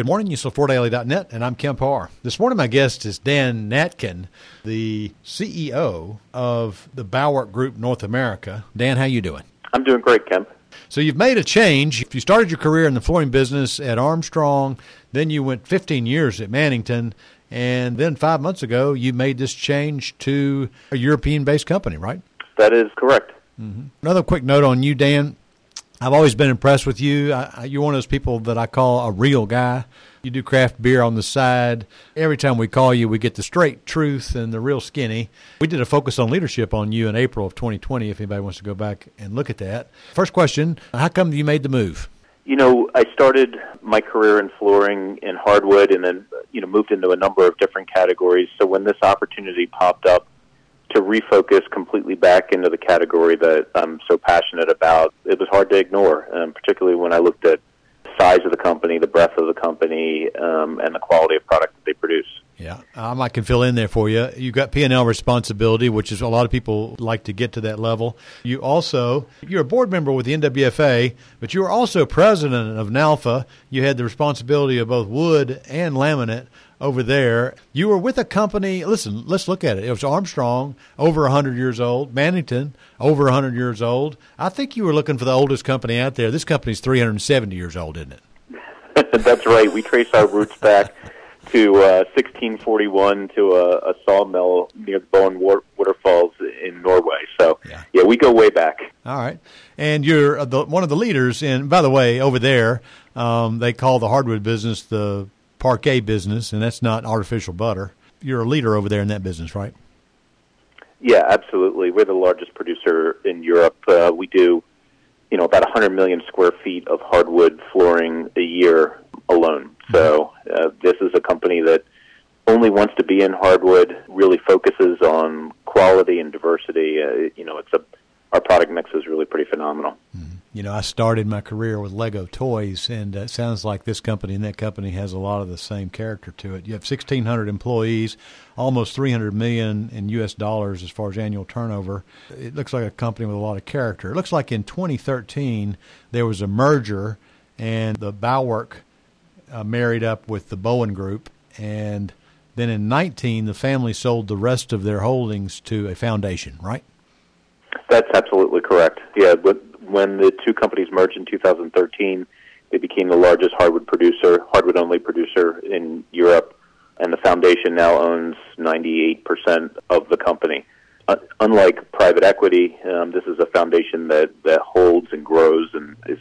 Good morning, FloorDaily.net, and I'm Kemp Harr. This morning, my guest is Dan Natkin, the CEO of the Bauwerk Group North America. Dan, how you doing? I'm doing great, Kemp. So you've made a change. If you started your career in the flooring business at Armstrong, then you went 15 years at Mannington, and then five months ago, you made this change to a European based company, right? That is correct. Mm-hmm. Another quick note on you, Dan. I've always been impressed with you. I, you're one of those people that I call a real guy. You do craft beer on the side. Every time we call you, we get the straight truth and the real skinny. We did a focus on leadership on you in April of 2020, if anybody wants to go back and look at that. First question How come you made the move? You know, I started my career in flooring in hardwood and then, you know, moved into a number of different categories. So when this opportunity popped up, to refocus completely back into the category that I'm so passionate about, it was hard to ignore, um, particularly when I looked at the size of the company, the breadth of the company, um, and the quality of product that they produce. Yeah, um, I can fill in there for you. You've got P and L responsibility, which is a lot of people like to get to that level. You also you're a board member with the NWFA, but you were also president of NALFA. You had the responsibility of both wood and laminate over there. You were with a company. Listen, let's look at it. It was Armstrong, over 100 years old. Mannington, over 100 years old. I think you were looking for the oldest company out there. This company's 370 years old, isn't it? That's right. We trace our roots back to uh, 1641 to a, a sawmill near the Boen Waterfalls in Norway. So, yeah. yeah, we go way back. All right. And you're the, one of the leaders in, by the way, over there, um, they call the hardwood business the parquet business, and that's not artificial butter. You're a leader over there in that business, right? Yeah, absolutely. We're the largest producer in Europe. Uh, we do, you know, about 100 million square feet of hardwood flooring a year alone. So uh, this is a company that only wants to be in hardwood, really focuses on quality and diversity. Uh, you know, it's a our product mix is really pretty phenomenal. Mm-hmm. You know, I started my career with Lego toys, and it sounds like this company and that company has a lot of the same character to it. You have 1,600 employees, almost 300 million in U.S. dollars as far as annual turnover. It looks like a company with a lot of character. It looks like in 2013 there was a merger, and the Bauwerk uh, married up with the Boen Group, and then in 19 the family sold the rest of their holdings to a foundation, right? That's absolutely correct. Yeah, but when the two companies merged in 2013, they became the largest hardwood producer, hardwood only producer in Europe, and the foundation now owns 98% of the company. Uh, unlike private equity, um, this is a foundation that, that holds and grows and is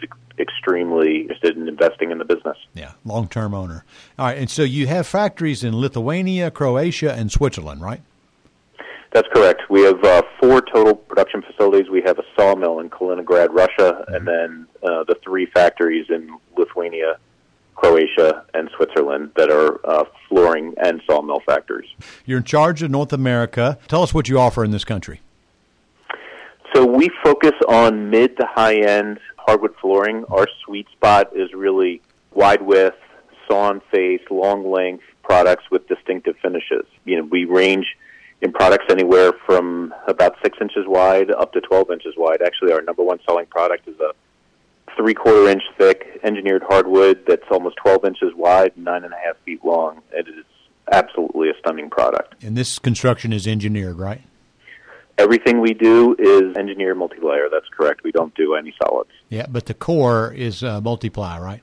extremely interested in investing in the business. Yeah, long term owner. All right, and so you have factories in Lithuania, Croatia, and Switzerland, right? That's correct. We have uh, four total production facilities. We have a sawmill in Kaliningrad, Russia, mm-hmm. and then uh, the three factories in Lithuania, Croatia, and Switzerland that are uh, flooring and sawmill factories. You're in charge of North America. Tell us what you offer in this country. So we focus on mid to high end hardwood flooring. Our sweet spot is really wide width, sawn face, long length products with distinctive finishes. You know, we range in products anywhere from about six inches wide up to 12 inches wide. Actually, our number one selling product is a three quarter inch thick engineered hardwood that's almost 12 inches wide, nine and a half feet long. It is absolutely a stunning product. And this construction is engineered, right? Everything we do is engineered multi-layer. That's correct. We don't do any solids. Yeah, but the core is uh, multiply, right?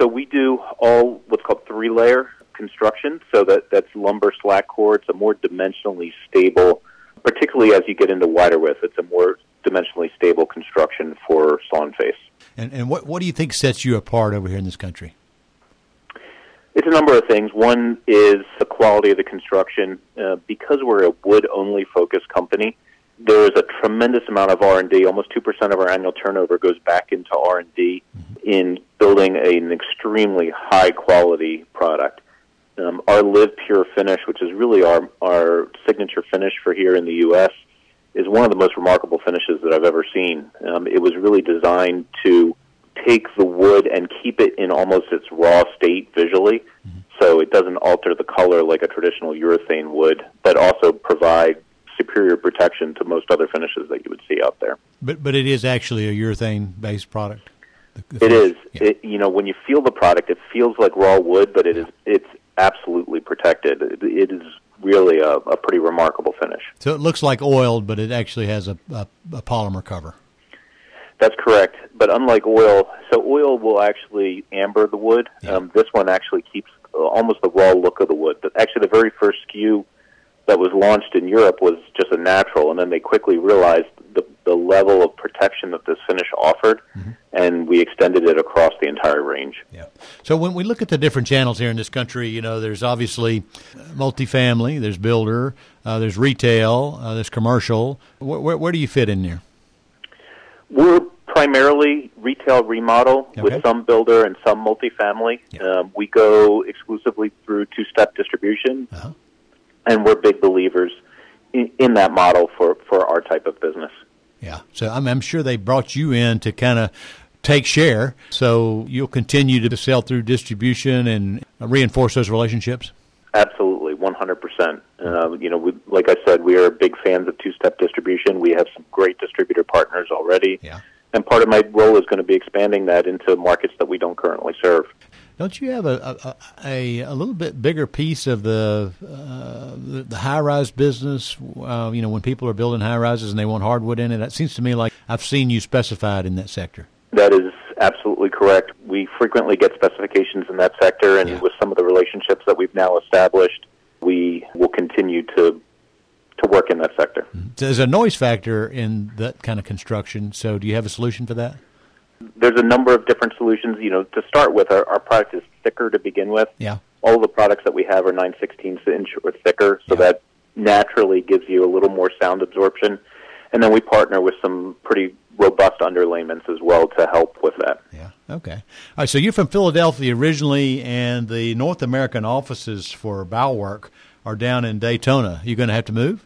So we do all what's called three-layer construction. So that that's lumber slack core. It's a more dimensionally stable, particularly as you get into wider width. It's a more dimensionally stable construction for sawn face. And and what what do you think sets you apart over here in this country? It's a number of things. One is the quality of the construction. Uh, because we're a wood only focused company, there is a tremendous amount of R and D. Almost two percent of our annual turnover goes back into R and D mm-hmm. in building an extremely high quality product um, our Live Pure finish, which is really our our signature finish for here in the U.S., is one of the most remarkable finishes that I've ever seen. Um, it was really designed to take the wood and keep it in almost its raw state visually, mm-hmm. so it doesn't alter the color like a traditional urethane would, but also provide superior protection to most other finishes that you would see out there. But but it is actually a urethane based product. The It finish. is. Yeah. It, you know, when you feel the product, it feels like raw wood, but it is. It's absolutely protected. It, it is really a, a pretty remarkable finish. So it looks like oiled, but it actually has a, a, a polymer cover. That's correct. But unlike oil, so oil will actually amber the wood. Yeah. Um, this one actually keeps uh, almost the raw look of the wood. But actually, the very first SKU that was launched in Europe was just a natural, and then they quickly realized the, the level of protection that this finish offered, and we extended it across the entire range. Yeah. So when we look at the different channels here in this country, you know, there's obviously multifamily, there's builder, uh, there's retail, uh, there's commercial. Where, where, where do you fit in there? We're primarily retail remodel Okay. with some builder and some multifamily. Yeah. Um, we go exclusively through two-step distribution, Uh-huh. And we're big believers in, in that model for, for our type of business. Yeah. So I'm, I'm sure they brought you in to kind of take share. So you'll continue to sell through distribution and reinforce those relationships. Absolutely, 100%. Uh, you know, we, like I said, we are big fans of two-step distribution. We have some great distributor partners already. Yeah. And part of my role is going to be expanding that into markets that we don't currently serve. Don't you have a a, a, a little bit bigger piece of the uh, the, the high rise business? Uh, you know, when people are building high rises and they want hardwood in it, it seems to me like I've seen you specified in that sector. That is absolutely correct. We frequently get specifications in that sector, and Yeah. with some of the relationships that we've now established, we will continue to to work in that sector. There's a noise factor in that kind of construction. So, do you have a solution for that? There's a number of different solutions. You know, to start with, our, our product is thicker to begin with. Yeah. All the products that we have are 9 16ths inch or thicker, so Yeah. that naturally gives you a little more sound absorption. And then we partner with some pretty robust underlayments as well to help with that. Yeah. Okay. All right. So you're from Philadelphia originally, and the North American offices for Bauwerk are down in Daytona. You going to have to move?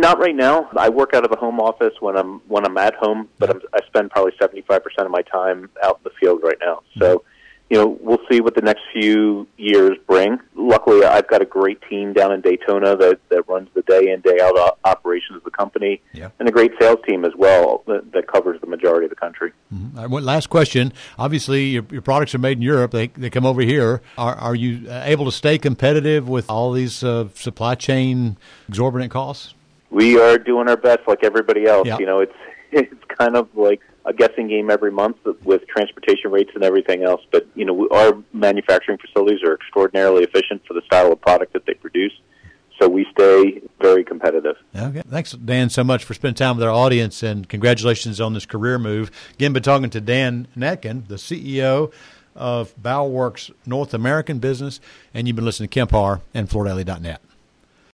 Not right now. I work out of a home office when I'm when I'm at home, but I'm, I spend probably 75% of my time out in the field right now. Mm-hmm. So, you know, we'll see what the next few years bring. Luckily, I've got a great team down in Daytona that that runs the day in day out operations of the company, Yeah. and a great sales team as well that, that covers the majority of the country. All right, one last question. Obviously, your, your products are made in Europe. They, they come over here. Are, are you uh, able to stay competitive with all these uh, supply chain exorbitant costs? We are doing our best, like everybody else. Yeah. You know, it's it's kind of like a guessing game every month with transportation rates and everything else. But you know, our manufacturing facilities are extraordinarily efficient for the style of product that they produce. So we stay very competitive. Okay. Thanks, Dan, so much for spending time with our audience, and congratulations on this career move. Again, been talking to Dan Natkin, the CEO of Bauwerk's North American business, and you've been listening to Kemp Harr and FloorDaily.net.